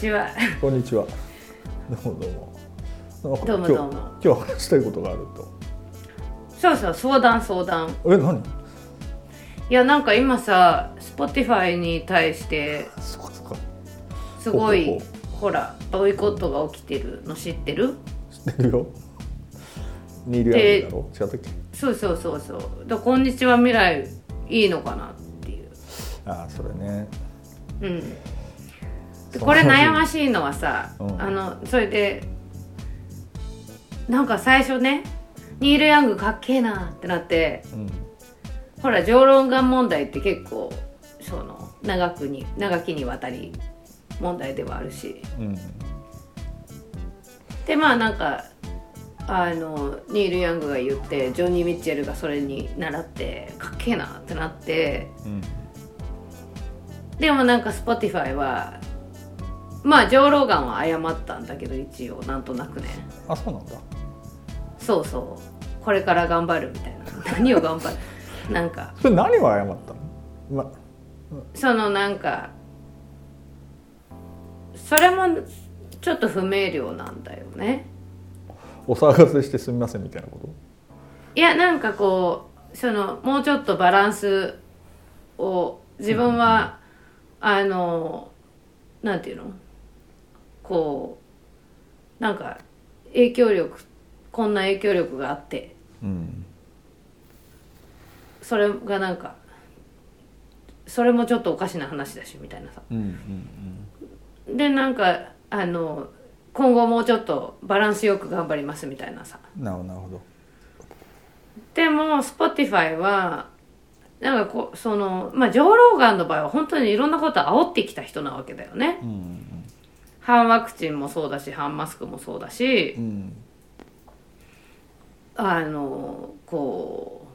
んにちは。こんにちは。どうもどうも。どうもどうも今日話したいことがあると。そうそう、相談相談。え、何？いや、なんか今さ、Spotify に対して。すごいほら、ボイコットが起きてるの知ってる？知ってるよ。ニールヤングだろ？違ったっけ？そうそうそうそう。だこんにちは未来いいのかなっていう。ああ、それね。うん。これ悩ましいのはさ、うんあのそれでなんか最初ねニール・ヤングかっけえなってなってうん。ほら上論眼問題って結構その長くに長きにわたり問題ではあるしうん。でまあなんかあのニール・ヤングが言ってジョニー・ミッチェルがそれに倣ってかっけえなってなってうん。でもなんか Spotify はまあ上ローガンは謝ったんだけど一応なんとなくね。あ、そうなんだ。そうそう。これから頑張るみたいな。何を頑張る？なんか。それ何を謝ったの？ま、そのなんかそれもちょっと不明瞭なんだよね。お騒がせしてすみませんみたいなこと？いやなんかこうそのもうちょっとバランスを自分は、あのなんていうの？こうなんか影響力こんな影響力があってうん。それがなんかそれもちょっとおかしな話だしみたいなさでなんかあの今後もうちょっとバランスよく頑張りますみたいなさうん。なるほど。でも Spotify はなんかこうそのまあジョー・ローガンの場合は本当にいろんなこと煽ってきた人なわけだよねうん反ワクチンもそうだし反マスクもそうだしうんうん。あのこ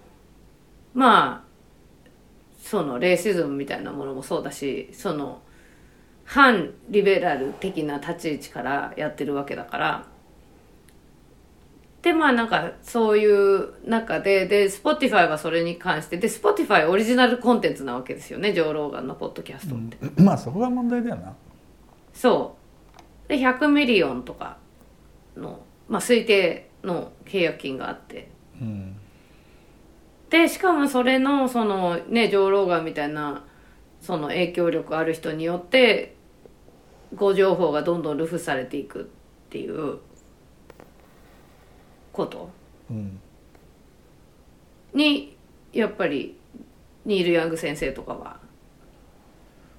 うまあそのレイシズムみたいなものもそうだしその反リベラル的な立ち位置からやってるわけだからでまあなんかそういう中でで Spotify はそれに関してで Spotify オリジナルコンテンツなわけですよねジョー・ローガンのポッドキャストって、うんまあそこが問題だよな。そうで100ミリオンとかの、まあ、推定の契約金があってうん。でしかもそれのそのねジョー・ローガンみたいなその影響力ある人によって誤情報がどんどんルフされていくっていうことうん。にやっぱりニール・ヤング先生とかは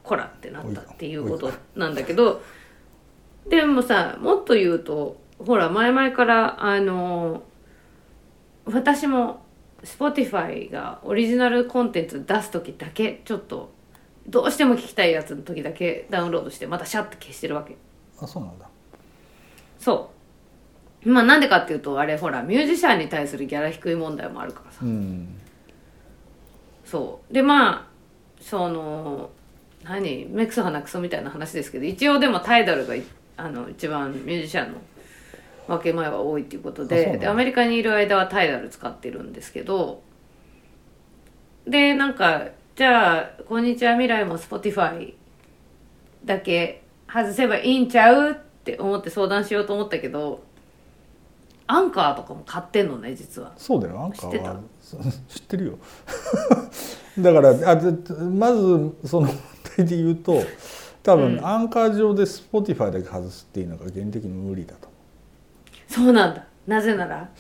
こらってなったっていうことなんだけどでもさもっと言うとほら前々からあの私も Spotify がオリジナルコンテンツ出す時だけちょっとどうしても聞きたいやつの時だけダウンロードしてまたシャッて消してるわけ。あ、そうなんだ。そう。まあなんでかっていうとあれほらミュージシャンに対するギャラ低い問題もあるからさ。うん。そう。でまあその何？目くそ鼻くそみたいな話ですけど一応でもタイダルがいあの一番ミュージシャンの分け前は多いっていうことででアメリカにいる間はタイダル使ってるんですけどでなんかじゃあ「こんにちは未来」も Spotify だけ外せばいいんちゃうって思って相談しようと思ったけどアンカーとかも買ってんのね実は。そうだよアンカーは。そ 知ってるよ。だからあでまずその問題で言うと多分、うん。アンカー上で Spotify だけ外すっていうのが原理的に無理だと。そうなんだ。なぜなら？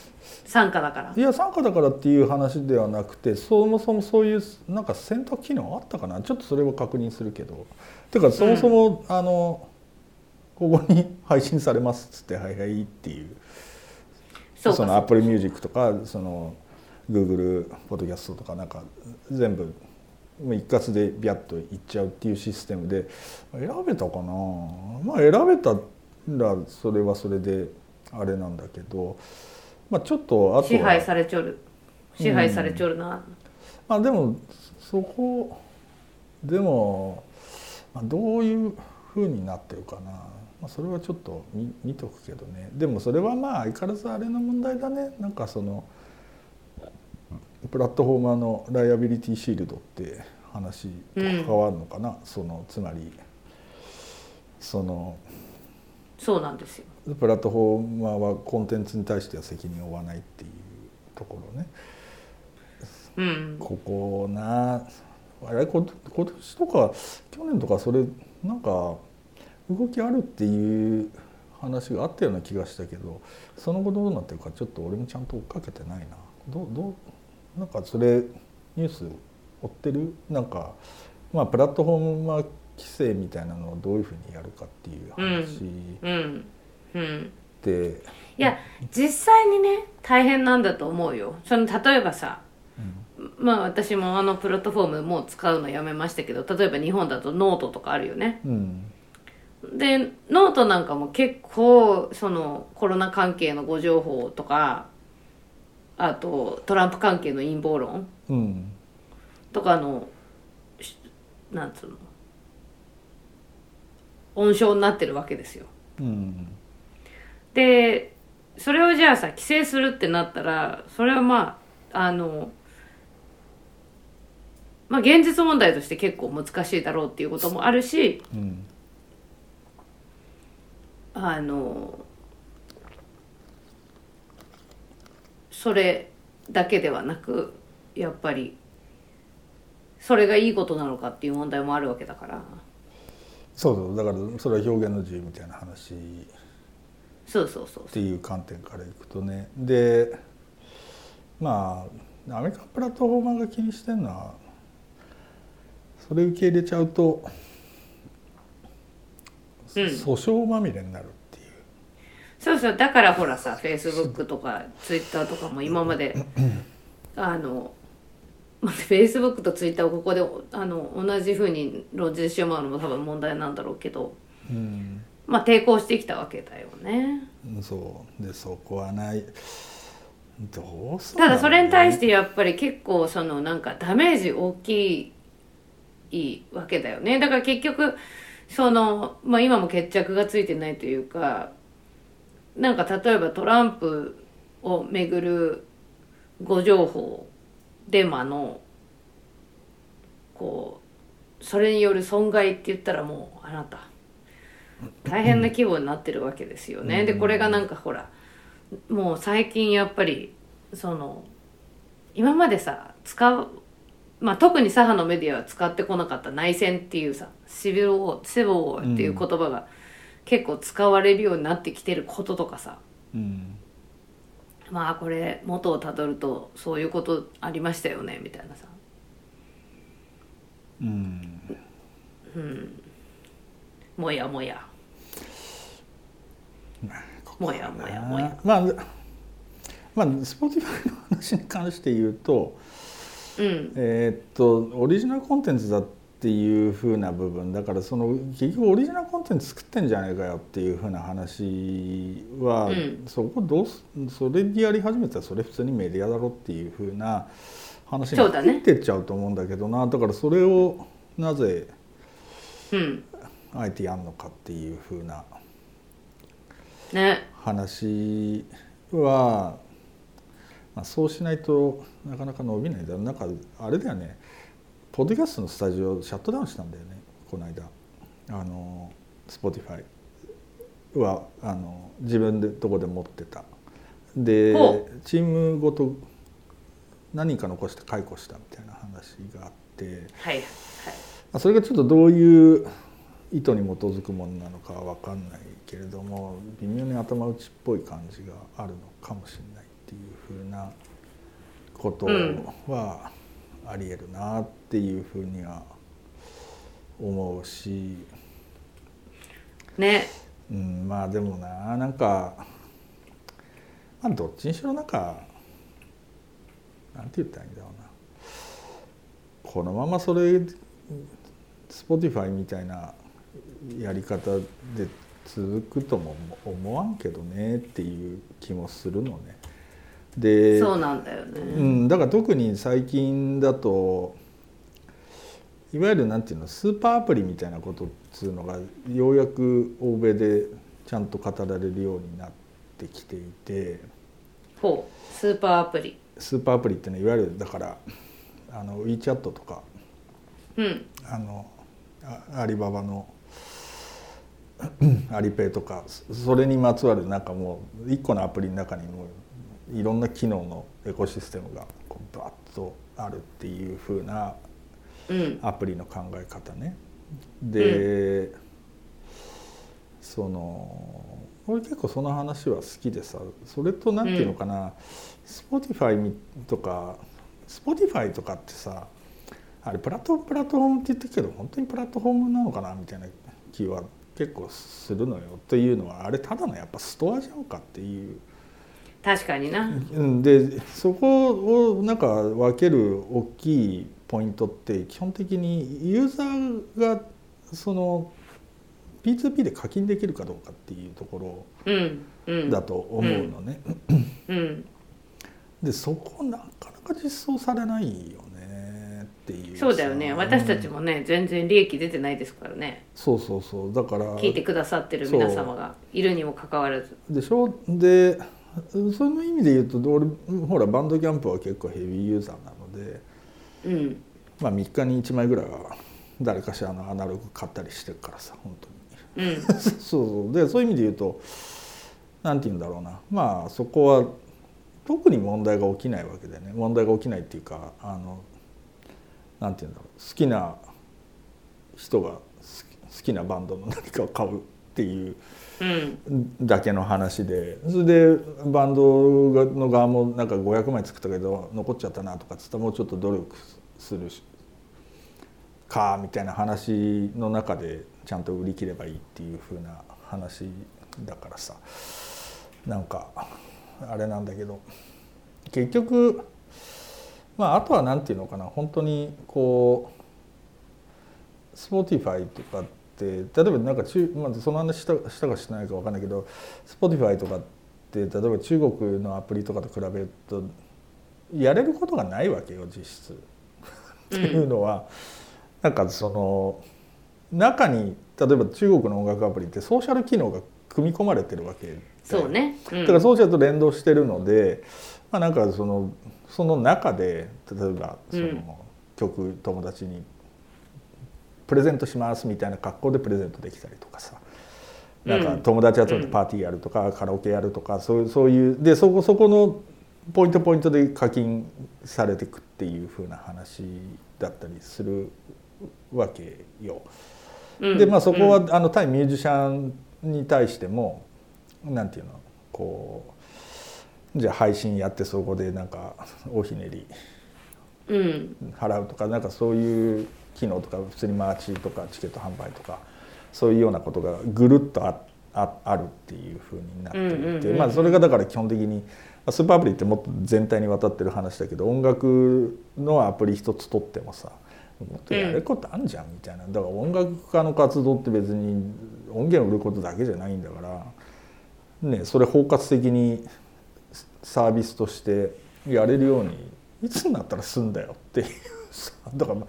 参加だから。いや参加だからっていう話ではなくてそもそもそういうなんか選択機能あったかな？ちょっとそれは確認するけど。てかそもそも、あのここに配信されますっつって「はいはい」っていう。そうかその Apple Music とかその Google ポッドキャストとかなんか全部一括でビャッといっちゃうっていうシステムで選べたかな。まあ選べたらそれはそれであれなんだけど、まあ、ちょっとあと支配はされちょる。支配されちょるな、まあでもそこでも、まあ、どういうふうになってるかな、まあ、それはちょっと見見とくけどね。でもそれはまあ相変わらずあれの問題だね。なんかそのプラットフォーマーのライアビリティシールドって話と関わるのかな、そのつまりそのそうなんですよ。プラットフォーマーはコンテンツに対しては責任を負わないっていうところね。うん。ここなあれこ今年とか去年とかそれなんか動きあるっていう話があったような気がしたけどその後どうなってるかちょっと俺もちゃんと追っかけてないな。どうどうなんかそれニュース追ってる？なんかまあプラットフォーマー規制みたいなのをどういうふうにやるかっていう話うん。うん。で、いや実際にね大変なんだと思うよ。その例えばさまあ私もあのプラットフォームもう使うのやめましたけど例えば日本だとノートとかあるよね。うん。でノートなんかも結構そのコロナ関係の誤情報とかあとトランプ関係の陰謀論うんとかのしなんつうの温床になってるわけですよ。うん。でそれをじゃあさ規制するってなったらそれはまああのまあ現実問題として結構難しいだろうっていうこともあるしうん。あのそれだけではなくやっぱりそれがいいことなのかっていう問題もあるわけだから。そうそう。だからそれは表現の自由みたいな話。そうそうそうっていう観点からいくとね。でまあアメリカのプラットフォーマーが気にしてるのはそれ受け入れちゃうと、うん。訴訟まみれになるそうそうだからほらさフェイスブックとかツイッターとかも今まであのフェイスブックとツイッターをここであの同じふうに論じてしまうのも多分問題なんだろうけどうん。まあ抵抗してきたわけだよね。そう。でそこはない。どうするただそれに対ししてやっぱり結構そのなんかダメージ大きいわけだよね。だから結局その、まあ、今も決着がついてないというかなんか例えばトランプをめぐる誤情報デマのこうそれによる損害って言ったらもうあなた大変な規模になってるわけですよね。でこれがなんかほらもう最近やっぱりその今までさ使う、まあ、特に左派のメディアは使ってこなかった内戦っていうさシビルウォーシビルウォーっていう言葉が結構使われるようになってきてることとかさ。うん。まあこれ元をたどるとそういうことありましたよねみたいなさ。うん。もやもや。もやもやもや。まあまあスポティファイの話に関して言うとうん。えーっとオリジナルコンテンツだっていう風な部分だからその結局オリジナルコンテンツ作ってんじゃないかよっていう風な話は、うん。そこどうすそれでやり始めたらそれ普通にメディアだろっていう風な話になってっちゃうと思うんだけどな。だからそれをなぜうん。あえてやんのかっていう風なね。話は、まあ、そうしないとなかなか伸びないだろう。なんかあれだよねポッドキャストのスタジオシャットダウンしたんだよね。この間。あの Spotify はあの自分でどこで持ってた。でほチームごと何人か残して解雇したみたいな話があって。はいはい。まあそれがちょっとどういう意図に基づくものなのかは分かんないけれども微妙に頭打ちっぽい感じがあるのかもしれないっていうふうなことはありえるなっていうふうには思うし、ね。うん、まあでもななんか、まあ、どっちにしろなんかなんて言ったらいいんだろうな。このままそれ Spotify みたいなやり方で続くとも思わんけどねっていう気もするのね。でそうなんだよね、うん、だから特に最近だといわゆるなんていうのスーパーアプリみたいなことっつうのがようやく欧米でちゃんと語られるようになってきていてほうスーパーアプリ。スーパーアプリっていうのはいわゆるだからあの WeChat とかうん。あのあアリババのアリペイとかそれにまつわるなんかもう一個のアプリの中にもいろんな機能のエコシステムがこうバッとあるっていう風なうんアプリの考え方ね。で、その俺結構その話は好きでさそれと何ていうのかな、Spotify とか Spotify とかってさあれプラットプラットフォームって言ってるけど本当にプラットフォームなのかなみたいな気は結構するのよっていうのはあれただのやっぱストアじゃんかっていう。確かにな。うん。でそこをなんか分ける大きいポイントって基本的にユーザーがその P2P で課金できるかどうかっていうところだと思うのね。うん。でそこなかなか実装されないよねっていうそうだよね。さ私たちもね全然利益出てないですからね。そうそうそう。だから聞いてくださってる皆様がいるにもかかわらず。でしょ？でその意味で言うと俺ほらバンドキャンプは結構ヘビーユーザーなので、うん。まあ、3日に1枚ぐらいは誰かしらのアナログ買ったりしてるからさ本当に。うん。そうそう。でそういう意味で言うと何て言うんだろうな。まあそこは特に問題が起きないわけでね。問題が起きないっていうかあの何て言うんだろう。好きな人が好きなバンドの何かを買うっていううん。だけの話でそれでバンドがの側もなんか500枚作ったけど残っちゃったなとかっつったらもうちょっと努力するしかみたいな話の中でちゃんと売り切ればいいっていう風な話だからさ。なんかあれなんだけど結局まああとは何て言うのかな本当にこう Spotify とかって例えばなんか中、まあ、その話したしたかしないか分かんないけど Spotify とかって例えば中国のアプリとかと比べるとやれることがないわけよ実質。っていうのは、なんかその中に例えば中国の音楽アプリってソーシャル機能が組み込まれてるわけで。そうね、うん。だからソーシャルと連動してるので、まあ、なんかそのその中で例えばその、うん。曲友達にプレゼントしますみたいな格好でプレゼントできたりとかさ。なんかうん友達集めてパーティーやるとか、カラオケやるとかそういうそういうでそこそこのポイントポイントで課金されていくっていう風な話だったりするわけよ。うん。でまあそこは、うん。あの対ミュージシャンに対してもなんていうのこうじゃあ配信やってそこでなんかおひねりうん。払うとかなんかそういう機能とか普通にマーチとかチケット販売とかそういうようなことがぐるっとあああるっていうふうになっていて、う。んうんうんうん。まあそれがだから基本的にスーパーアプリってもっと全体にわたってる話だけど音楽のアプリ一つ取ってもさもっとやることあんじゃんみたいな。だから音楽家の活動って別に音源を売ることだけじゃないんだから、ね、それ包括的にサービスとしてやれるようにいつになったら済んだよっていうさだから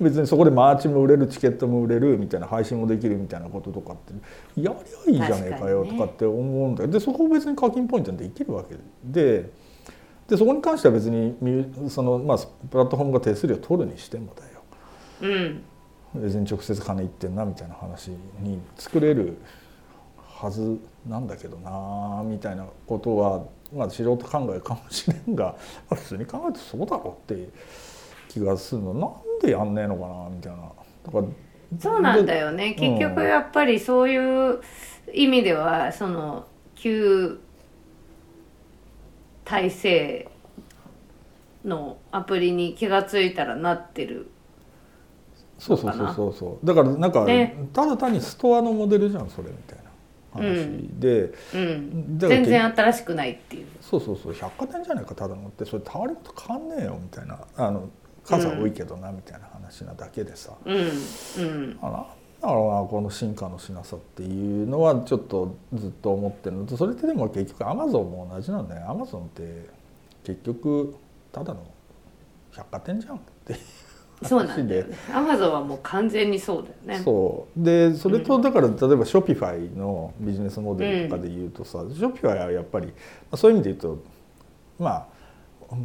別にそこでマーチも売れるチケットも売れるみたいな配信もできるみたいなこととかってやりゃいいじゃねえかよとかって思うんだよでそこを別に課金ポイントにできるわけで。でそこに関しては別にその、まあ、プラットフォームが手数料取るにしてもだよ。うん。別に直接金いってんなみたいな話に作れるはずなんだけどなみたいなことは、まあ、素人考えかもしれんがまあ普通に考えてそうだろうって気がするのなでやんねえのかなみたいな。そうなんだよね。で結局やっぱりそういう意味ではその旧体制のアプリに気が付いたらなってるそうそうそうそうそう。だからなんか、ね。ただ単にストアのモデルじゃんそれみたいな話で、うん。全然新しくないっていう。そうそうそう。百貨店じゃないかただのって。それ変わること変わんねえよみたいな。あの数は多いけどな、みたいな話なだけでさ。うんうん。あなんだろうなこの進化のしなさっていうのはちょっとずっと思ってるの。とそれってでも結局アマゾンも同じなんだよ。アマゾンって結局ただの百貨店じゃんっていうそうなんだよね。アマゾンはもう完全にそうだよね。そう。でそれとだから例えばショピファイのビジネスモデルとかで言うとさ、ショピファイはやっぱりまあそういう意味で言うとまあ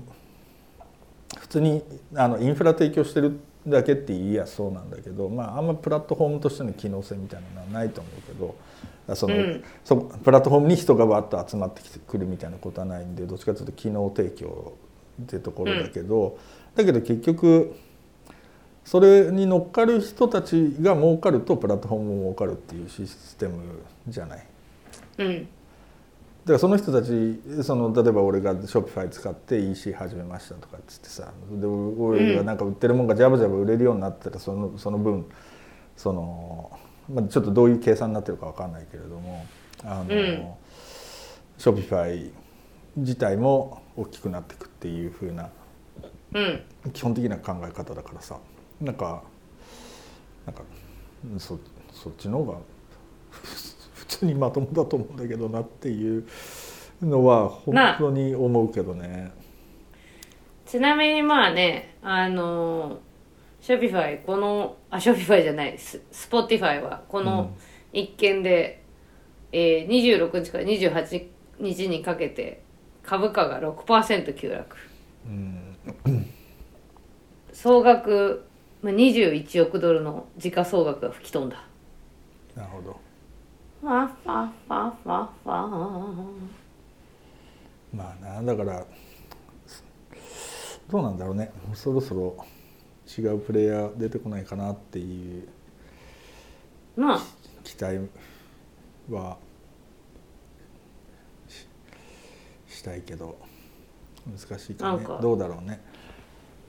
普通にあのインフラ提供してるっだけって言いやそうなんだけど、まあ、あんまプラットフォームとしての機能性みたいなのはないと思うけどその、うん。そプラットフォームに人がバッと集まってきてくるみたいなことはないんでどっちかというと機能提供っていうところだけど、だけど結局それに乗っかる人たちが儲かるとプラットフォームも儲かるっていうシステムじゃない？うん。だからその人たちその例えば俺がショッピファイ使って EC 始めましたとかっつってさで俺がなんか売ってるもんがジャブジャブ売れるようになったらそのその分その、まあ、ちょっとどういう計算になってるかわかんないけれどもあの、うん。ショッピファイ自体も大きくなっていくっていう風なうん。基本的な考え方だからさなんかなんかうんそそっちの方が普通にまともだと思うんだけどなっていうのは本当に思うけどね。ちなみにまあねあのショピファイこのあショピファイじゃないススポティファイはこの一件で、えー、26日から28日にかけて株価が6%急落。うん。総額まあ21億ドルの時価総額が吹き飛んだ。なるほどファファファファファまあなだからどうなんだろうね。そろそろ違うプレイヤー出てこないかなっていうまあ。期待はししたいけど難しいかね。か。どうだろうね。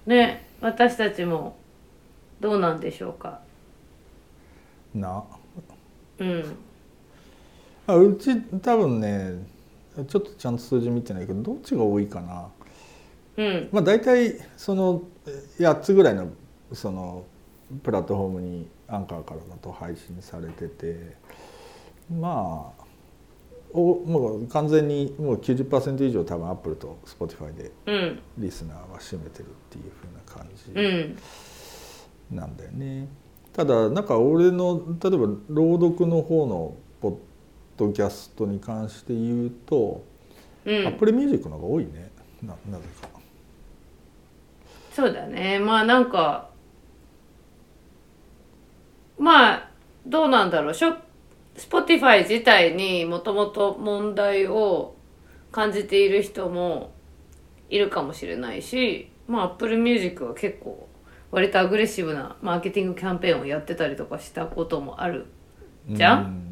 ね私たちもどうなんでしょうか。な。うんあうち多分ねちょっとちゃんと数字見てないけどどっちが多いかな。うん。まあ大体その8つぐらいのそのプラットフォームにアンカーからだと配信されててまあおもう完全にもう90%以上多分アップルと Spotify でうん。リスナーは占めてるっていう風な感うん。じなんだよね。ただなんか俺の例えば朗読の方のポッドキャストに関して言うと、うん、Apple Music の方が多いね。ななぜか。そうだね。まあなんかまあどうなんだろう。ショ Spotify 自体にもともと問題を感じている人もいるかもしれないしまあ Apple Music は結構割とアグレッシブなマーケティングキャンペーンをやってたりとかしたこともあるじゃん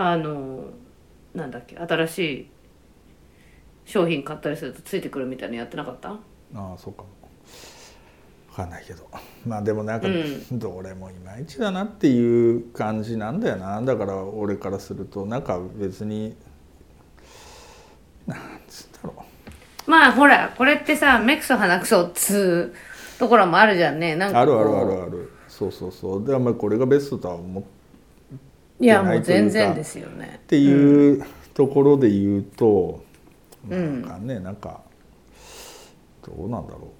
あのなんだっけ新しい商品買ったりするとついてくるみたいなのやってなかった？ああそうか。も分かんないけど。まあでもなんかうん。どれもいまいちだなっていう感じなんだよな。だから俺からするとなんか別になんつったろまあほらこれってさ目くそ鼻くそっつうところもあるじゃんね。なんかあるあるあるある。そうそうそう。であんまりこれがベストとは思っいやもう全然ですよね。ていうところで言うと、うんなんかねなんかどうなんだろ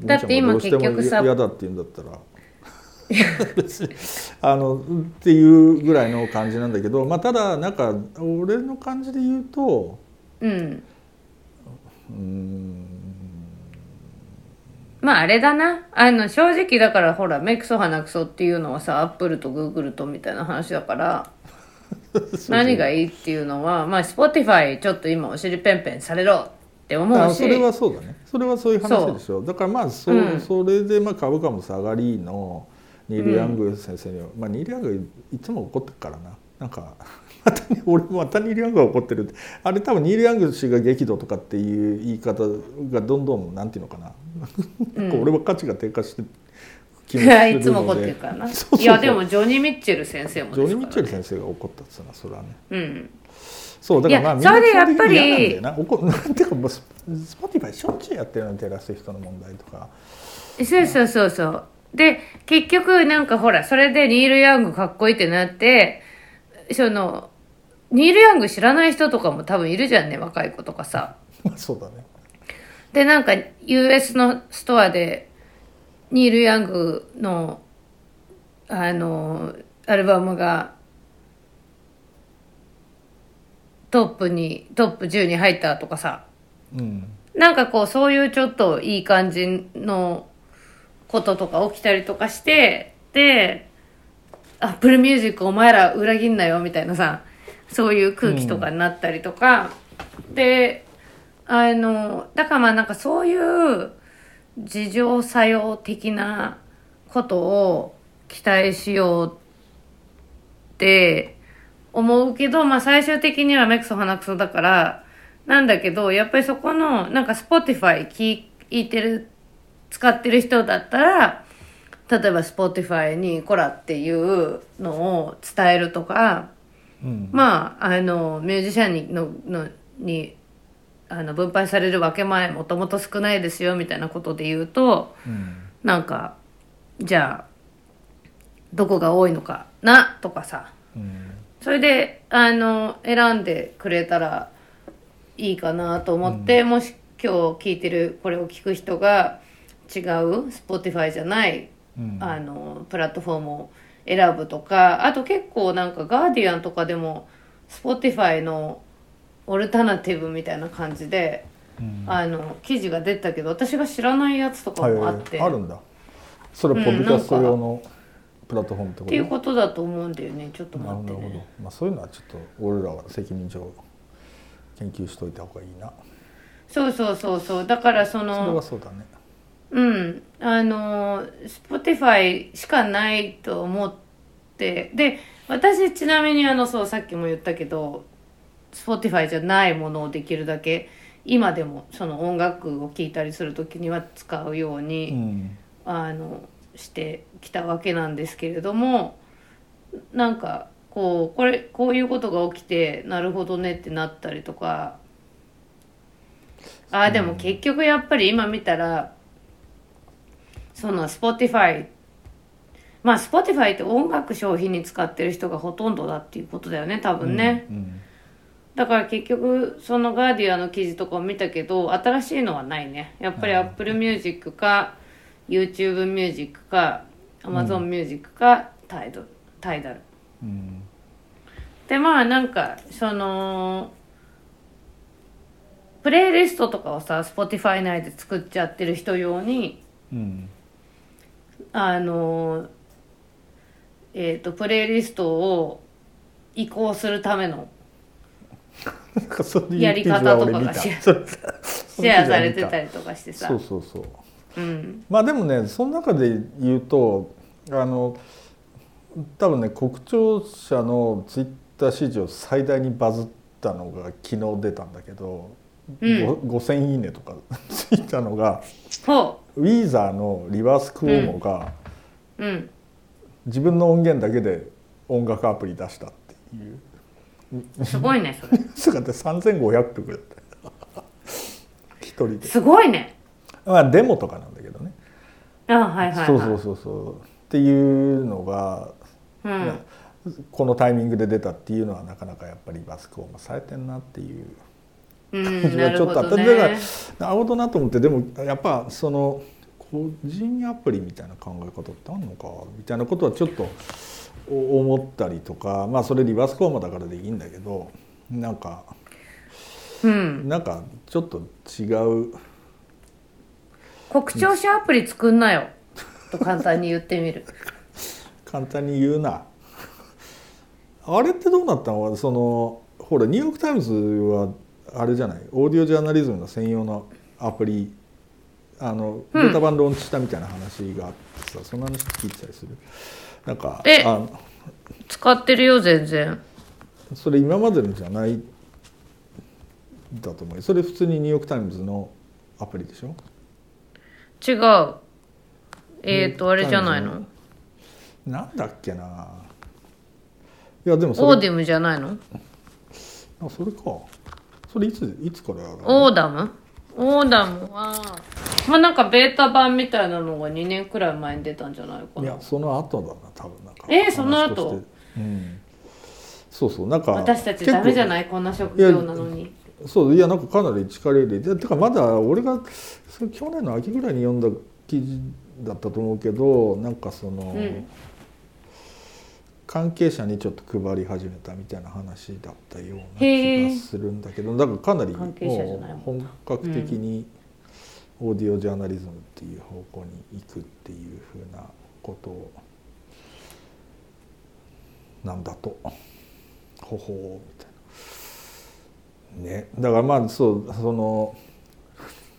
う。だって今結局さ嫌だって言うんだったら。あのっていうぐらいの感じなんだけどまあただなんか俺の感じで言うとうん。うーんまああれだな。あの正直だからほら目くそ鼻くそっていうのはさアップルとグーグルとみたいな話だから 何がいいっていうのはまあ Spotify ちょっと今お尻ペンペンされろって思うし。あそれはそうだね。それはそういう話でしょ。だからまあそ,、うん。それでまあ株価も下がりのニール・ヤング先生には、まあ、ニール・ヤングいつも怒ってるからな。なんかまたね俺もまたニール・ヤングが怒ってるって。あれ多分ニール・ヤング氏が激怒とかっていう言い方がどんどんなんていうのかな、なんか俺は価値が低下して気もするので。いつも怒ってるからな。いやでもジョニー・ミッチェル先生もジョニー・ミッチェルね、先生が怒ったっつうのはそれはね。うん。そうだからまあいやそれでやっぱりみんなんだよな。怒なん ていうかもうススポティファイしょっちゅうやってるのにテイラー・スウィフトの問題とか。そうそうそうそう。で結局なんかほらそれでニール・ヤングかっこいいってなってそのニール・ヤング知らない人とかも多分いるじゃんね若い子とかさ まあそうだね。でなんか US のストアでニール・ヤングのあのアルバムがトップにトップ10に入ったとかさうん。なんかこうそういうちょっといい感じのこととか起きたりとかしてでアップルミュージックお前ら裏切んなよみたいなさそういう空気とかになったりとか、であのだからまあなんかそういう自浄作用的なことを期待しようって思うけど、まあ最終的には目くそ鼻くそだから、なんだけど、やっぱりそこの、なんか Spotify 聞いてる、使ってる人だったら、例えば Spotify にコラっていうのを伝えるとか、うん。まあ、あの、ミュージシャンに、の、の、に、あの、分配される分け前もともと少ないですよ、みたいなことで言うと、うん。なんか、じゃあ、どこが多いのかな、とかさ、うん。それで、あの、選んでくれたらいいかなと思って、もし今日聞いてる、これを聞く人が違う、Spotify じゃない、うん。あの、プラットフォームを選ぶとか、あと結構なんかガーディアンとかでも、Spotify のオルタナティブみたいな感じで、うん。あの、記事が出たけど、私が知らないやつとかもあって、はいあるんだ。それうんポッドキャスト用のプラットフォームってこと？っていうことだと思うんだよね。ちょっとなるほど、待ってね。まあ、そういうのはちょっと俺らは責任上研究しといた方がいいな。そうそうそうそう。だからそそれのは、そうだねうん、あの、Spotify しかないと思って、で、私ちなみにあの、そう、さっきも言ったけど、Spotify じゃないものをできるだけ、今でもその音楽を聴いたりするときには使うように、うん。あのしてきたわけなんですけれどもなんかこうこれこういうことが起きてなるほどねってなったりとか。あーでも結局やっぱり今見たらその Spotify まあ Spotify って音楽消費に使ってる人がほとんどだっていうことだよね多分ね、うんだから結局そのガーディアンの記事とかを見たけど新しいのはないね。やっぱり Apple Music か YouTube Music か Amazon Music かタイドタイダルうん。でまあなんかそのプレイリストとかをさ Spotify 内で作っちゃってる人用にうんあのえっ、とプレイリストを移行するためのやり方とかがシェアされてたりとかしてさ。そうそうそう。うん。まあでもねその中で言うとあの多分ね国庁舎のツイッター史上最大にバズったのが昨日出たんだけど、5,000いいねとかついたのがほウィーザーのリバースクオーモがううん。自分の音源だけで音楽アプリ出したっていう。すごいねそれ。それが3,500曲だった 一人で。すごいね。まあデモとかなんだけどね。あはいはいはい。そうそうそうそう。っていうのが、うん。このタイミングで出たっていうのはなかなかやっぱりバスクオーマされてんなっていう。うん感じなるはちょっとあった、ほどね。だからなるほどなと思ってでもやっぱその個人アプリみたいな考え方ってあるのかみたいなことはちょっとお思ったりとかまあそれリバースコーマだからでいいんだけどなんかうん。なんかちょっと違う。国庁舎アプリ作んなよ。と簡単に言ってみる。簡単に言うな。あれってどうなったの？そのほらニューヨーク・タイムズはあれじゃない？オーディオジャーナリズムの専用のアプリあのベうん。ータ版ローンチしたみたいな話があってさ、そんな話聞いてたりする？なんかえあ使ってるよ全然。それ今までのじゃないだと思う。よそれ普通にニューヨーク・タイムズのアプリでしょ？違う。えっ、ー、とあれじゃないの？なんだっけな？いやでもそれオーディムじゃないの？あそれかそれいついつからオーダム？オーダムはまあなんかベータ版みたいなのが2年くらい前に出たんじゃないかな。いやその後だな多分なんか。えーその後？うん。そうそうなんか私たちダメじゃないいこんな職業なのに。そういやなんかかなり力入れててかまだ俺がそれ去年の秋ぐらいに読んだ記事だったと思うけどなんかその、うん関係者にちょっと配り始めたみたいな話だったような気がするんだけどだからかなり本格的にオーディオジャーナリズムっていう方向に行くっていうふうなことをなんだと。ほほうみたいな。ね。だからまあそうその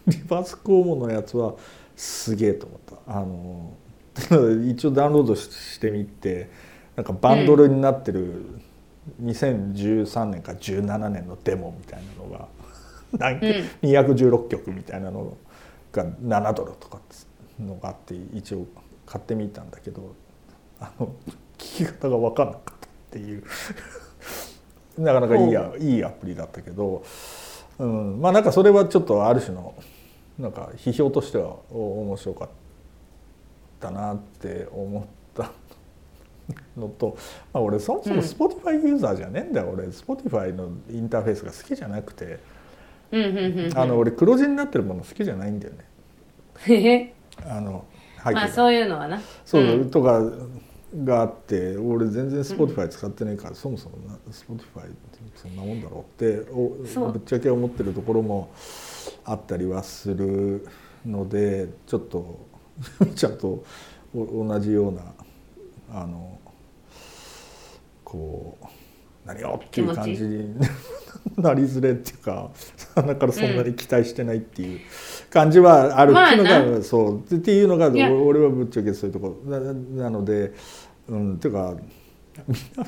リバースコーモのやつはすげえと思った。あの 一応ダウンロードしてみてなんかバンドルになってる2013年か17年のデモみたいなのが、うん、216曲みたいなのが7ドルとかのがあって一応買ってみたんだけどあの聞き方が分かんなかったっていう。なかなかいいやいいアプリだったけど、うん、まあなんかそれはちょっとある種のなんか批評としては面白かったなって思ったのと、まあ、俺そもそも Spotify ユーザーじゃねえんだよ、うん、俺 Spotify のインターフェースが好きじゃなくて、あの俺黒字になってるもの好きじゃないんだよね。あのまあそういうのはな。そう、うん、とかがあって俺全然 Spotify 使ってないから、うん、そもそもな Spotify ってそんなもんだろうってぶっちゃけ思ってるところもあったりはするのでちょっと ちゃんと同じようなあのこう何よっていう感じになりづれっていうかだからそんなに期待してないっていう感じはある。っていうのが、まあ、そう。っていうのが俺はぶっちゃけそういうとこ。ろなのでうんっていうかみんな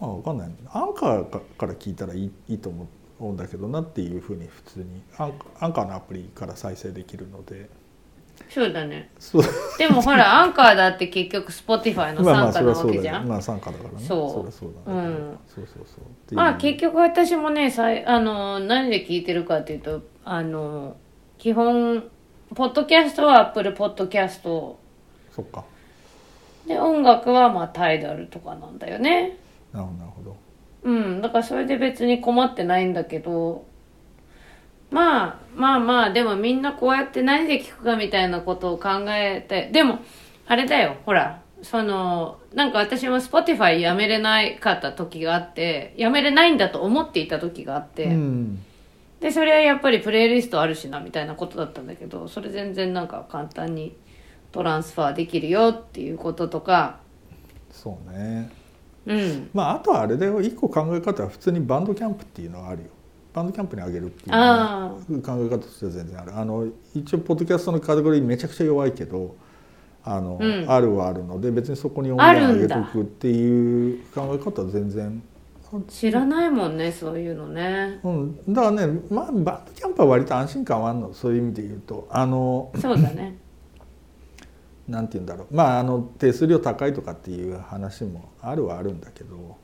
まあ分かんない。アンカーから聞いたらいいいいと思うんだけどなっていうふうに普通に。アンアンカーのアプリから再生できるので。そうだね。でもほら アンカーだって結局 Spotify の傘下なわけじゃん。まあ傘下だからね。そう。そうだね、うん、そうそうそう。まあ結局私もねさいあの何で聞いてるかっていうとあの基本ポッドキャストはアップルポッドキャスト。そっか。で音楽はまあタイダルとかなんだよね。なるほど。うん。だからそれで別に困ってないんだけどまあまあまあでもみんなこうやって何で聞くかみたいなことを考えてでもあれだよほらそのなんか私も Spotify やめれないかった時があってやめれないんだと思っていた時があって、うん、でそれはやっぱりプレイリストあるしなみたいなことだったんだけどそれ全然なんか簡単にトランスファーできるよっていうこととか。そうね。うん。まああとはあれだよ。一個考え方は普通にバンドキャンプっていうのはあるよバンドキャンプにあげるっていう考え方としては全然ある。あの一応ポッドキャストのカテゴリーめちゃくちゃ弱いけどあの、うん、あるはあるので別にそこに音源上げとくっていう考え方は全然。知らないもんねそういうのね、うん、だからね、まあ、バンドキャンプは割と安心感はあるの。そういう意味で言うと。あのそうだね。なんて言うんだろう。まああの手数料高いとかっていう話もあるはあるんだけど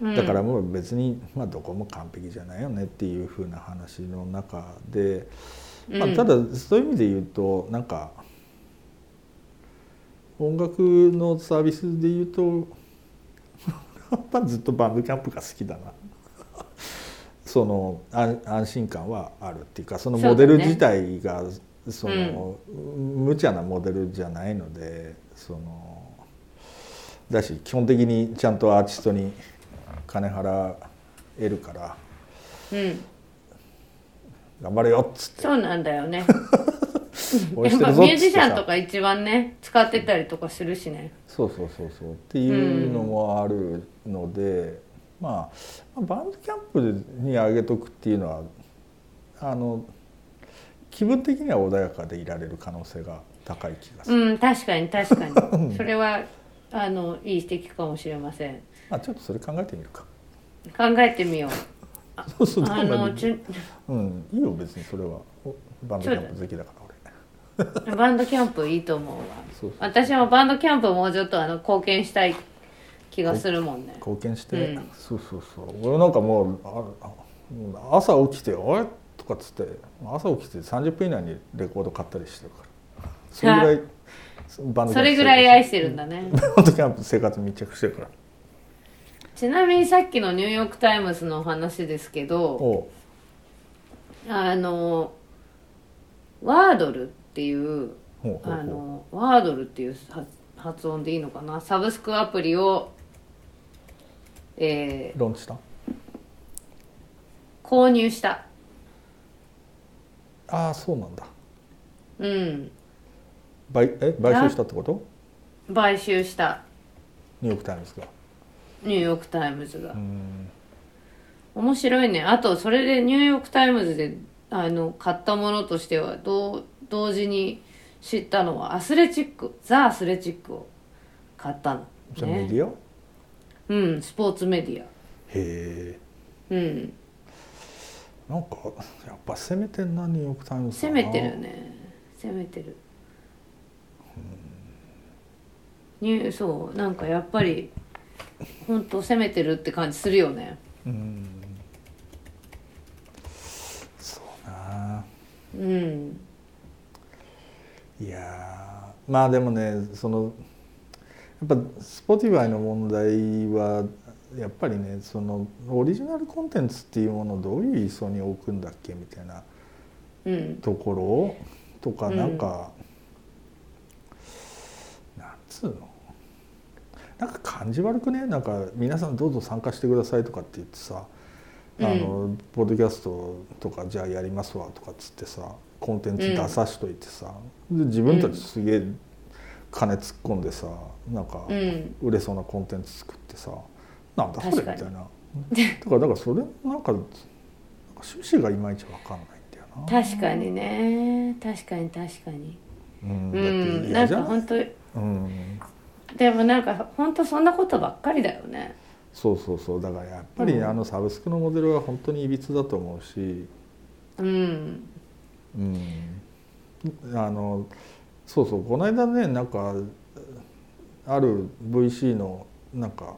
だからもう別に、まあ、どこも完璧じゃないよねっていうふうな話の中で、まあ、ただそういう意味で言うとなんか音楽のサービスで言うと やっぱずっとバンドキャンプが好きだな。その安心感はあるっていうかそのモデル自体がその、無茶なモデルじゃないのでそのだし基本的にちゃんとアーティストに金払えるから、うん、頑張れよっつって。そうなんだよね。やっぱミュージシャンとか一番ね使ってたりとかするしね。そうそうそうそう。っていうのもあるので、うん、まあバンドキャンプに上げとくっていうのはあの気分的には穏やかでいられる可能性が高い気がする。うん、確かに確かに。それはあのいい指摘かもしれません。あちょっとそれ考えてみるか。考えてみよう。そうそうあのちうんいいよ別にそれはバンドキャンプ好きだから俺。バンドキャンプいいと思うわ。そうそう私もバンドキャンプもうちょっとあの貢献したい気がするもんね。貢献して、うん、そうそうそう俺なんかもうあ朝起きて「おい!」とかっつって朝起きて30分以内にレコード買ったりしてるからそれぐらいバンドそれぐらい愛してるんだね バンドキャンプ生活密着してるからちなみにさっきのニューヨーク・タイムズの話ですけどあのワードルっていうあのワードルっていう発音でいいのかな？サブスクアプリをえー、ローンチした？購入した。ああそうなんだ。うん。買え買収したってこと？買収した。ニューヨーク・タイムズがニューヨーク・タイムズが。うん。面白いね。あとそれでニューヨーク・タイムズであの買ったものとしては同同時に知ったのはアスレチックザ・アスレチックを買ったの。じゃあメねディア、へうん。スポーツメディア。え。うん。なんかやっぱ攻めてんなニューヨーク・タイムズ攻めてるね。攻めてる。ニューそう。なんかやっぱり本当攻めてるって感じするよね。うん。そうな。うん。いやーまあでもねそのやっぱ Spotify の問題はやっぱりねそのオリジナルコンテンツっていうものをどういう位相に置くんだっけみたいなうん。ところとかうんなん。か、なんつうの？なんか感じ悪くね？なんか皆さんどうぞ参加してくださいとかって言ってさ、あのポッドキャストとかじゃあやりますわとかっつってさコンテンツ出さしといてさ、で自分たちすげえ金突っ込んでさなんかうん。売れそうなコンテンツ作ってさ、なんだそれみたいな。だからだからそれなんかなんか趣旨がいまいちわかんないんだよな。確かにね。確かに確かに。うん、うだってんなん嫌じゃないか本当うん、でもなんか本当そんなことばっかりだよね。そうそうそう。だからやっぱりうん。あのサブスクのモデルは本当にいびつだと思うし、うん。うん、あのそうそう。この間ねなんかある VC のなんか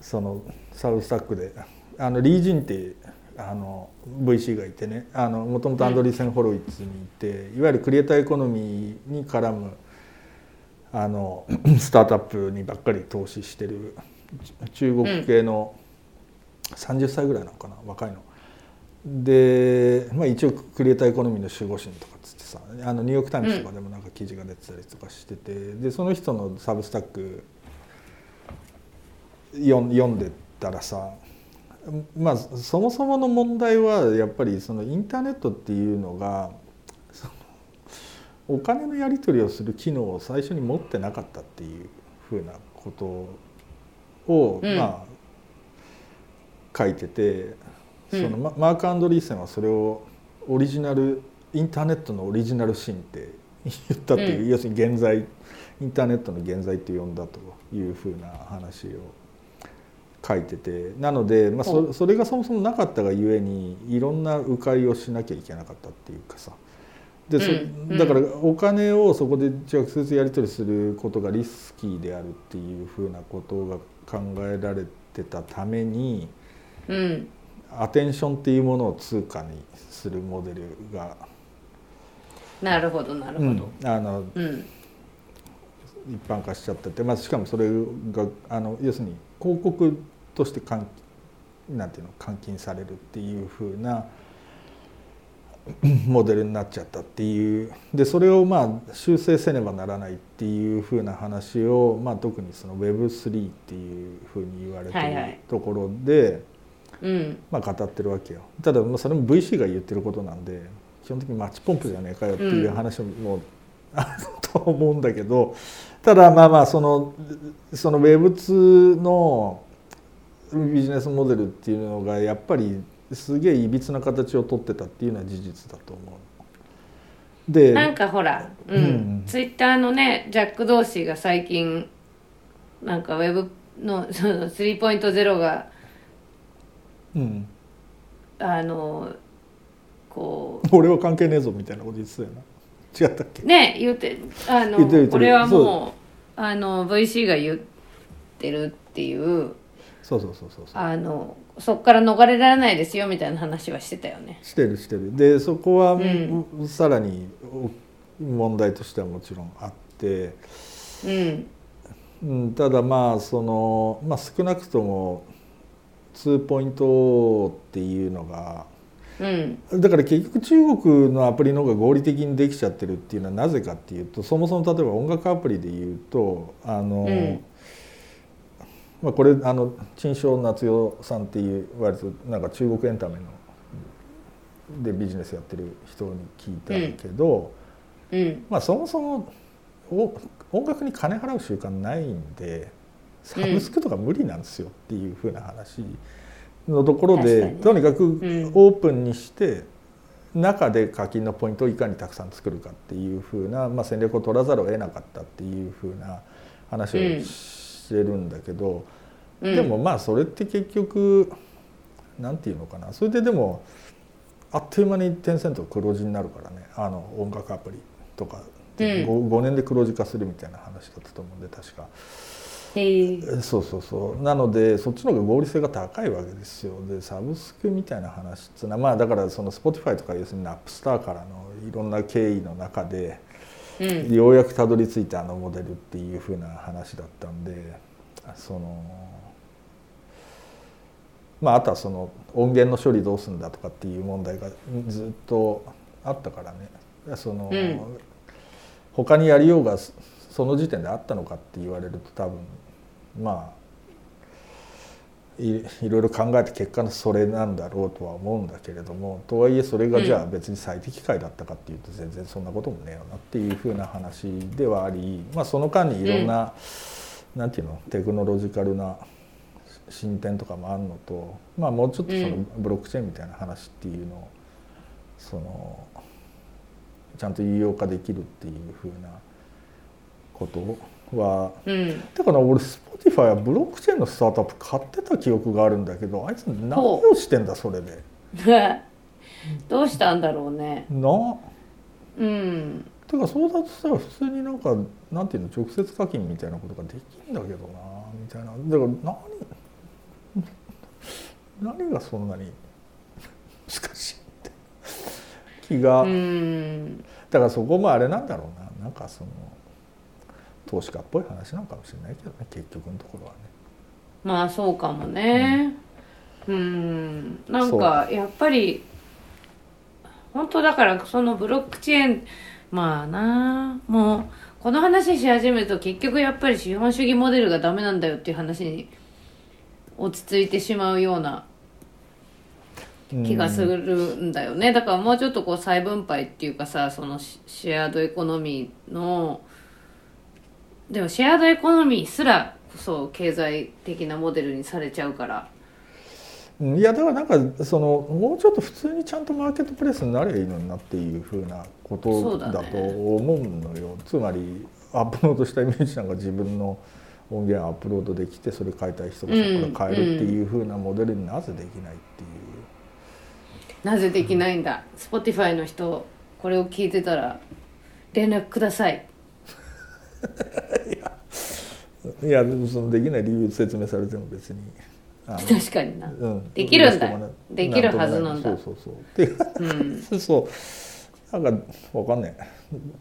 そのサブスタックであのリー・ジンっていうあの VC がいてね。もともとアンドリーセン・ホロイッツにいて、いわゆるクリエイターエコノミーに絡むあの スタートアップにばっかり投資してる中国系の30歳ぐらいなのかな若いの。で、まあ、一応クリエイターエコノミーの守護神とかっつってさあのニューヨーク・タイムズとかでもなんか記事が出てたりとかしてて、でその人のサブスタック読んでたらさまあそもそもの問題はやっぱりそのインターネットっていうのがお金のやり取りをする機能を最初に持ってなかったっていうふうなことを、うん。まあ書いててそのうんママーク・アンドリーセンはそれをオリジナルインターネットのオリジナルシーンって言ったっていう、うん。要するに現在インターネットの現在って呼んだというふうな話を書いててなので、まあ、ほそそれがそもそもなかったがゆえにいろんな迂回をしなきゃいけなかったっていうかさでそうんだからお金をそこで直接やり取りすることがリスキーであるっていうふうなことが考えられてたためにうん。アテンションっていうものを通貨にするモデルが、なるほどなるほど。あのうん。一般化しちゃってて、まあ、しかもそれがあの要するに広告として換なんていうの換金されるっていうふうなモデルになっちゃったっていう。でそれをまあ修正せねばならないっていうふうな話を、まあ、特にその Web3 っていうふうに言われてるところで、うん。まあ、語ってるわけよ。ただまあそれも VC が言ってることなんで基本的にマッチポンプじゃねえかよっていう話もあると思うんだけどただまあまあそのその Web2 のビジネスモデルっていうのがやっぱりすげえいびつな形をとってたっていうのは事実だと思う。でなんかほら、うん。うんツイッターのねジャック・ドーシーが最近なんかウェブのその3.0がうん、あのこ俺は関係ねえぞみたいなこと言ってたよな。違ったっけ？うね言ってあのこれはもうあの VC が言ってるっていうそうそうそうそうあのそこから逃れられないですよみたいな話はしてたよね。してるしてる。でそこは、うん。さらにお問題としてはもちろんあって、うん。うん、ただまあその、まあ、少なくとも2.0っていうのがうん。だから結局中国のアプリの方が合理的にできちゃってるっていうのはなぜかっていうとそもそも例えば音楽アプリで言うとあの、うんまあ、これあの陳正夏代さんっていう割となんか中国エンタメのでビジネスやってる人に聞いたけど、うん。まあそもそもお音楽に金払う習慣ないんでサブスクとか無理なんですよっていうふうな話のところで、確かとにかくん。オープンにして中で課金のポイントをいかにたくさん作るかっていうふうな、まあ、戦略を取らざるを得なかったっていうふうな話うん。をしてるんだけど、うん。でもまあそれって結局なんていうのかな。それででもあっという間にテンセント黒字になるからね。あの音楽アプリとか、うん。5, 年で黒字化するみたいな話だったと思うんで確か。そうそうそう。なのでそっちの方が合理性が高いわけですよ。でサブスクみたいな話っていうのはまあだからその Spotify とか要するにアップスターからのいろんな経緯の中でうん。ようやくたどり着いたあのモデルっていう風な話だったんでそのまああとはその音源の処理どうするんだとかっていう問題がずっとあったからね。その、うん。他にやりようがその時点であったのかって言われると多分まあいいろいろ考えた結果のそれなんだろうとは思うんだけれどもとはいえそれがじゃあ別に最適解だったかっていうと全然そんなこともねえよなっていうふうな話ではあり、まあ、その間にいろんな、なんていうのテクノロジカルな進展とかもあるのと、まあ、もうちょっとそのうん。ブロックチェーンみたいな話っていうのをそのちゃんと有用化できるっていうふうなことはうん。だから俺はブロックチェーンのスタートアップ買ってた記憶があるんだけどあいつ何をしてんだそれで？どうしたんだろうね。な？うん。だからそうだとしたら普通になんかなんていうの？直接課金みたいなことができるんだけどなみたいな。だから何？何がそんなに 難しいって気が、うん。だからそこもあれなんだろうな。なんかその投資家っぽい話なのかもしれないけどね結局のところはね。まあそうかもね。うん。なんかやっぱり本当だからそのブロックチェーンまあな。もうこの話し始めると結局やっぱり資本主義モデルがダメなんだよっていう話に落ち着いてしまうような気がするんだよね、だからもうちょっとこう再分配っていうかさそのシシェアードエコノミーのでもシェアードエコノミーすらそう経済的なモデルにされちゃうから。うんいやだからなんかそのもうちょっと普通にちゃんとマーケットプレイスになればいいのになっていうふうなことだと思うのよ、つまりアップロードしたイメージなんか自分の音源アップロードできてそれ買いたい人がそこから買えるっていうふうなモデルになぜできないっていう。なぜできないんだ。Spotify の人これを聞いてたら連絡くださいいや でもそのできない理由説明されても別に確かにな、うん。できるんだ。できるはずなんだ。そうそうそうっていう。うん、そう。なんかわかんない。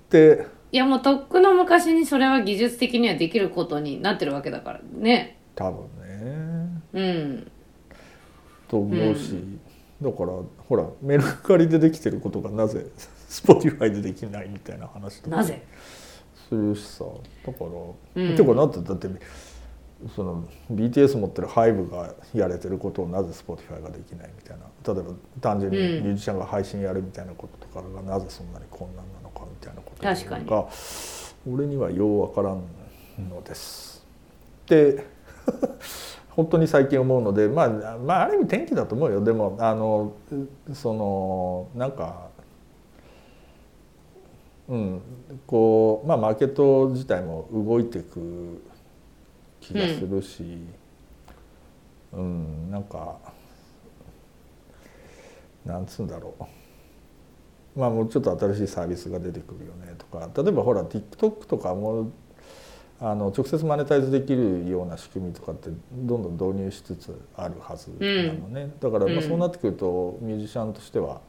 でいやもうとっくの昔にそれは技術的にはできることになってるわけだからね。多分ね。うん。と思うし、だからほらメルカリでできてることがなぜ Spotify でできないみたいな話とか。なぜ？するしさ。だから、うん。てかなんてだってその BTS 持ってる HYBE がやれてることをなぜ Spotify ができないみたいな。例えば単純にミュージシャンが配信やるみたいなこととかがなぜそんなに困難なのかみたいなこと確かに。が俺にはようわからんのです。で 本当に最近思うので、まあ、まあある意味転機だと思うよ。でもあのそのなんかうん。こうまあマーケット自体も動いていく気がするし、うん、なんかなんつうんだろう。まあもうちょっと新しいサービスが出てくるよねとか。例えばほら TikTok とかもあの直接マネタイズできるような仕組みとかってどんどん導入しつつあるはずなのね、だからまあうんそうなってくるとミュージシャンとしては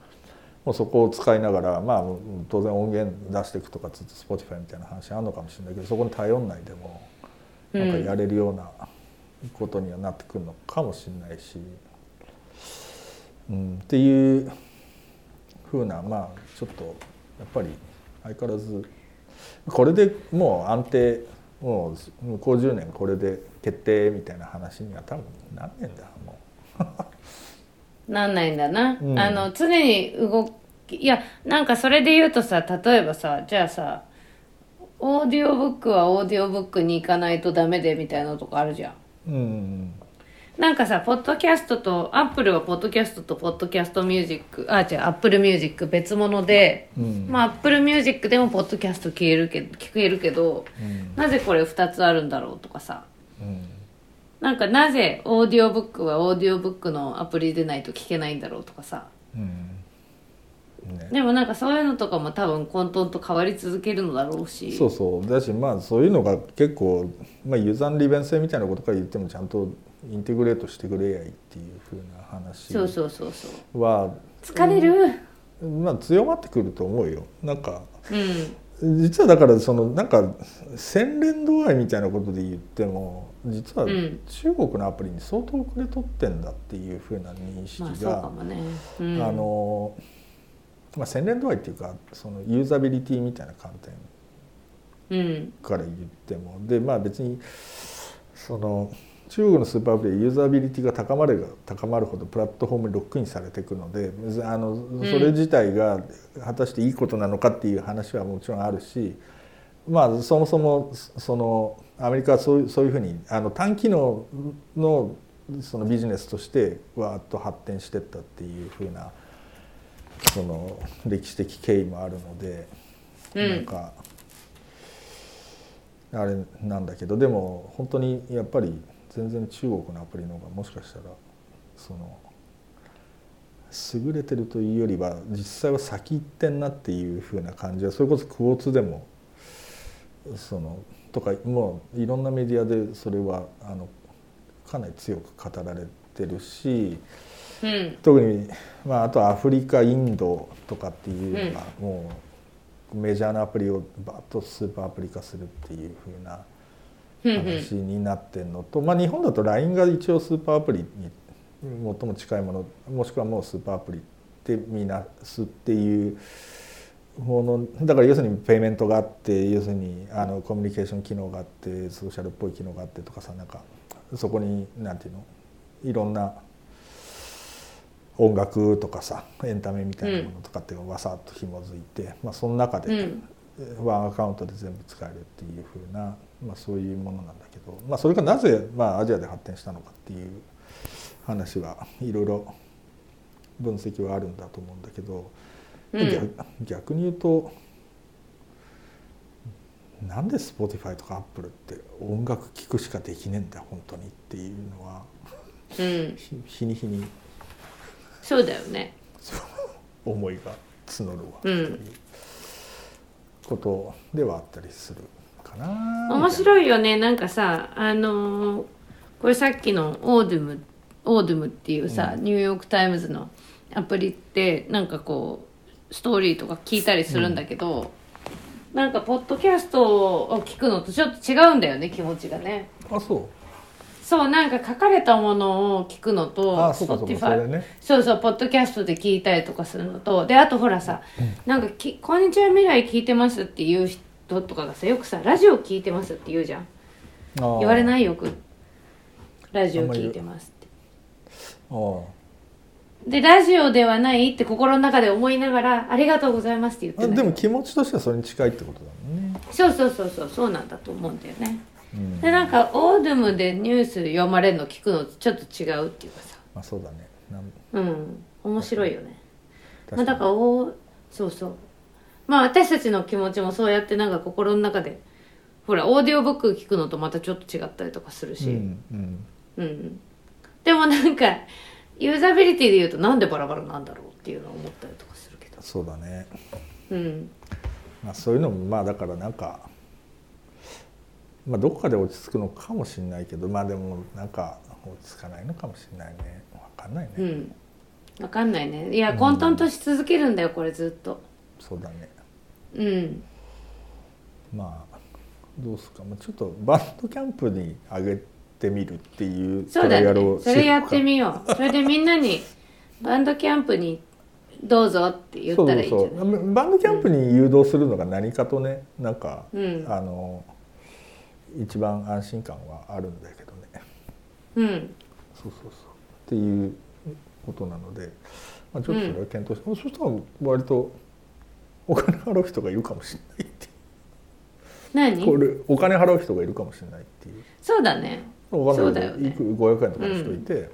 もうそこを使いながらまあ当然音源出していくとかつつ Spotify みたいな話あるのかもしれないけどそこに頼んないでもなんかやれるようなことにはなってくるのかもしれないし、うん、っていうふうなまあちょっとやっぱり相変わらずこれでもう安定もう向こう10年これで決定みたいな話には多分なんねんだもうなんないんだな、うん。あの常に動きいやなんかそれで言うとさ例えばさじゃあさオーディオブックはオーディオブックに行かないとダメでみたいなとこあるじゃん。うんなんかさポッドキャストとアップルはポッドキャストとポッドキャストミュージックあ違うアップルミュージック別物で、うん。まあアップルミュージックでもポッドキャスト聞けるけど聞けるけど、うん。なぜこれ2つあるんだろうとかさ。うんなんかなぜオーディオブックはオーディオブックのアプリでないと聞けないんだろうとかさ。うん。ね。でもなんかそういうのとかも多分混沌と変わり続けるのだろうし。そうそう。だしまあそういうのが結構、まあ、ユーザーの利便性みたいなことから言ってもちゃんとインテグレートしてくれやいっていうふうな話そうそうそうそう。は疲れる。まあ強まってくると思うよ。なんかうん。実はだからそのなんか洗練度合いみたいなことで言っても実はうん。中国のアプリに相当遅れとってんだっていうふうな認識まあね、うん、あのまあ洗練度合いっていうかそのユーザビリティみたいな観点うん。から言ってもでまあ別にその中国のスーパーアプリはユーザビリティが高まれば高まるほどプラットフォームにロックインされていくのであのそれ自体が果たしていいことなのかっていう話はもちろんあるしまあそもそもそのアメリカはそういうそういうふうにあの単機能のそのビジネスとしてわーっと発展してったっていうふうなその歴史的経緯もあるので、うん。なんかあれなんだけどでも本当にやっぱり全然中国のアプリの方がもしかしたらその優れてるというよりは実際は先行ってんなっていう風な感じはそれこそクォーツでもそのとかもういろんなメディアでそれはあのかなり強く語られてるしうん。特に、まあ、あとはアフリカインドとかっていうのがもうメジャーなアプリをバッとスーパーアプリ化するっていう風なうんうん。話になってるのと、まあ、日本だと LINE が一応スーパーアプリに最も近いものもしくはもうスーパーアプリってみなすっていうものだから要するにペイメントがあって要するにあのコミュニケーション機能があってソーシャルっぽい機能があってとかさなんかそこになんていうのいろんな音楽とかさエンタメみたいなものとかっていうのがわさっと紐づいて、まあ、その中で、うん。ワンアカウントで全部使えるっていう風な、まあ、そういうものなんだけど、まあ、それがなぜ、まあ、アジアで発展したのかっていう話はいろいろ分析はあるんだと思うんだけど、うん。逆逆に言うとなんで Spotify とか Apple って音楽聴くしかできねえんだ本当にっていうのは。うん。ひ日に日に。そうだよね。思いが募るわうん。いうことではあったりするかな。面白いよね。なんかさあのーこれさっきのオードゥムオードゥムっていうさ、ニューヨーク・タイムズのアプリってなんかこうストーリーとか聞いたりするんだけど、なんかポッドキャストを聞くのとちょっと違うんだよね気持ちがね。あそう？そうなんか書かれたものを聞くのとあそうかそうそれね。そうそうポッドキャストで聞いたりとかするのとであとほらさ、なんかき「こんにちは未来聞いてます」っていう人とかがさよくさ「ラジオ聞いてます」って言うじゃん。言われいないよく。ラジオ聞いてますって。あでラジオではないって心の中で思いながら「ありがとうございます」って言ってあでも気持ちとしてはそれに近いってことだもんね、そうそうそうそうそうなんだと思うんだよね。うん。でなんかオードゥムでニュース読まれるの聞くのとちょっと違うっていうかさ。まあそうだね。うん。面白いよね。まあ、だからおそうそう。まあ私たちの気持ちもそうやってなんか心の中でほらオーディオブック聞くのとまたちょっと違ったりとかするし、にうんうん。うん、でもなんかユーザビリティで言うとなんでバラバラなんだろうっていうのを思ったりとかするけど。そうだね。うん。まあそういうのもまあだからなんかまあどこかで落ち着くのかもしれないけどまあでもなんか落ち着かないのかもしれないね。わかんないね、うん。わかんないね。いや混沌とし続けるんだよこれずっと。そうだね。うん。まあどうすか、まあ、ちょっとバンドキャンプに上げてみるっていうそうだね。それやってみみよう。それでみんなにバンドキャンプにどうぞって言ったらいいそうそうそう。バンドキャンプに誘導するのが何かとねなんか、うん。あの一番安心感はあるんだけどね。うん。そうそうそう。っていうことなので、まあ、ちょっとそれは検討して、そしたら割とお金払う人がいるかもしれないっていう。何？これお金払う人がいるかもしれないっていう。そうだねわかんないけど、ねいく500円とかの人いて、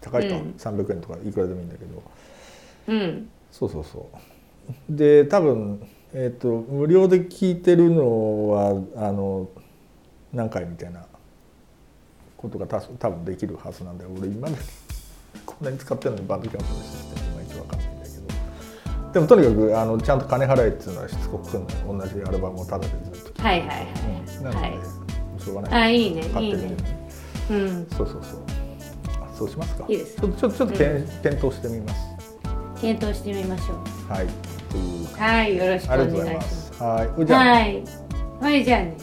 高いか、うん。300円とかいくらでもいいんだけど。うん。そうそうそう。で多分、えー、と無料で聞いてるのはあの何回みたいなことがた多分できるはずなんで俺今まで こんなに使ってるのにバンドキャンプのシステムいまいち分かんないんだけど。でもとにかくあのちゃんと金払えっていうのはしつこくくん同じアルバムをタダでずっとはいはいはい。なので、はい。しょうがない。あいいねいいね買ってみるうん。そうそうそう。あそうしますか？いいです。ちょっとちょっとちょっと検,、検討してみます。検討してみましょう。はい。はい。よろしくお願いします。す。はい。じゃあ、はいはい。じゃあね